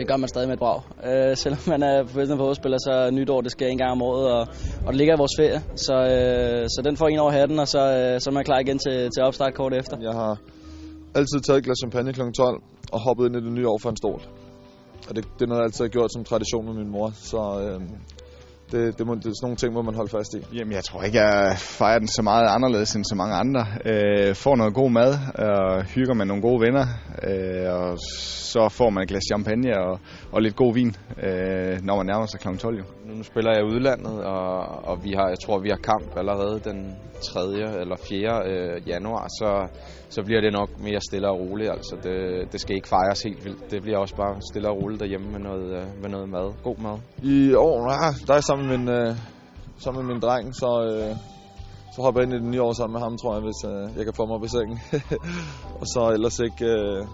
Det gør man stadig med et brag. Øh, selvom man er professionel fodboldspiller, så nytår, det sker en gang om året, og, og det ligger i vores ferie. Så, øh, så den får en over hatten, og så, øh, så er man klar igen til, til opstart kort efter. Jeg har altid taget et glas champagne kl. 12 og hoppet ind i det nye år for en stol. Og det, det er noget, jeg altid har gjort som tradition med min mor, så øh, det, det, må, det er sådan nogle ting, må man holde fast i. Jamen, jeg tror ikke, jeg fejrer den så meget anderledes end så mange andre. Øh, får noget god mad, og hygger med nogle gode venner, øh, og så får man et glas champagne og, og lidt god vin, øh, når man nærmer sig kl. 12. Jo. Nu spiller jeg i udlandet, og, og vi har, jeg tror, vi har kamp allerede den 3. eller 4. Øh, januar, så, så bliver det nok mere stille og roligt. Altså, det, det skal ikke fejres helt vildt. Det bliver også bare stille og roligt derhjemme med noget, øh, med noget mad. God mad. I år, ja, der er sammen med min, øh, sammen med min dreng, så, øh, så hopper jeg ind i det nye år sammen med ham, tror jeg, hvis øh, jeg kan få mig op i sengen. og så ellers ikke, øh,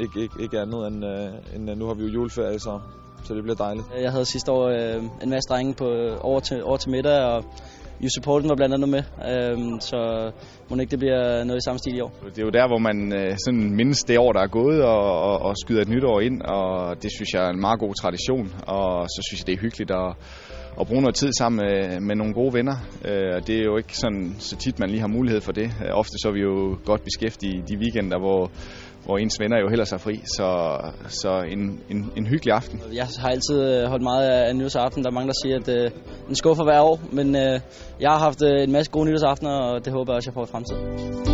ikke, ikke, ikke andet end, øh, end, nu har vi jo juleferie, så, så det bliver dejligt. Jeg havde sidste år øh, en masse drenge på, over, til, over til middag, og Jussi Poulsen var blandt andet med, øhm, så må ikke det bliver noget i samme stil i år. Det er jo der, hvor man øh, sådan mindes det år, der er gået, og, og, og skyder et nyt år ind, og det synes jeg er en meget god tradition, og så synes jeg, det er hyggeligt at, at bruge noget tid sammen med, med nogle gode venner. Øh, det er jo ikke sådan, så tit, man lige har mulighed for det. Øh, ofte så er vi jo godt beskæftiget i de weekender, hvor hvor ens venner jo heller sig fri, så, så en, en, en hyggelig aften. Jeg har altid øh, holdt meget af nytårsaften. Der er mange, der siger, at øh, en skuffer hver år, men øh, jeg har haft øh, en masse gode nytårsaftener, og det håber jeg også, jeg får i fremtiden.